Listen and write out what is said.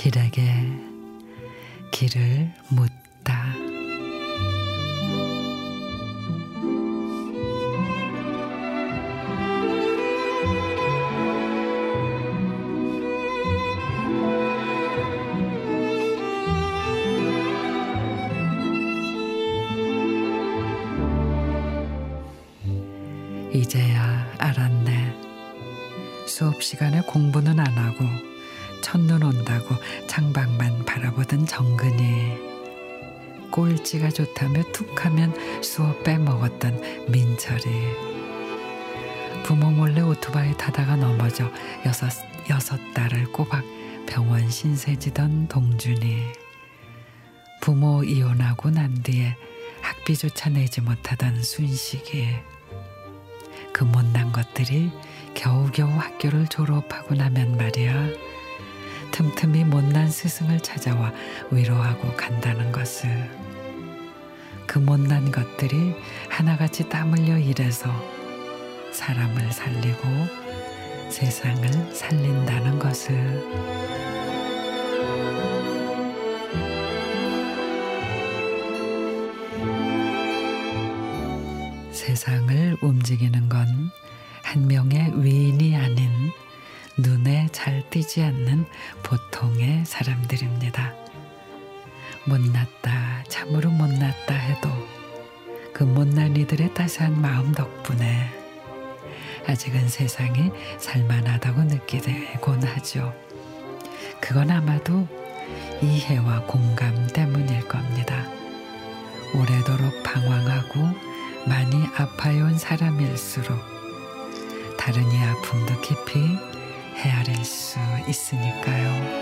길에게 길을 묻다. 이제야 알았네. 수업 시간에 공부는 안 하고 첫눈 온다고 창밖만 바라보던 정근이. 꼴찌가 좋다며 툭하면 수업 빼먹었던 민철이. 부모 몰래 오토바이 타다가 넘어져 여섯, 여섯 달을 꼬박 병원 신세지던 동준이. 부모 이혼하고 난 뒤에 학비조차 내지 못하던 순식이. 그 못난 것들이 겨우겨우 학교를 졸업하고 나면 말이야. 틈틈이 못난 스승을 찾아와 위로하고 간다는 것을. 그 못난 것들이 하나같이 땀 흘려 일해서 사람을 살리고 세상을 살린다는 것을. 세상을 움직이는 건 한 명의 위인이 아닌 띄지 않는 보통의 사람들입니다. 못났다, 참으로 못났다 해도 그 못난 이들의 따스한 마음 덕분에 아직은 세상이 살만하다고 느끼곤 하죠. 그건 아마도 이해와 공감 때문일 겁니다. 오래도록 방황하고 많이 아파온 사람일수록 다른 이 아픔도 깊이 헤아릴 수 있으니까요.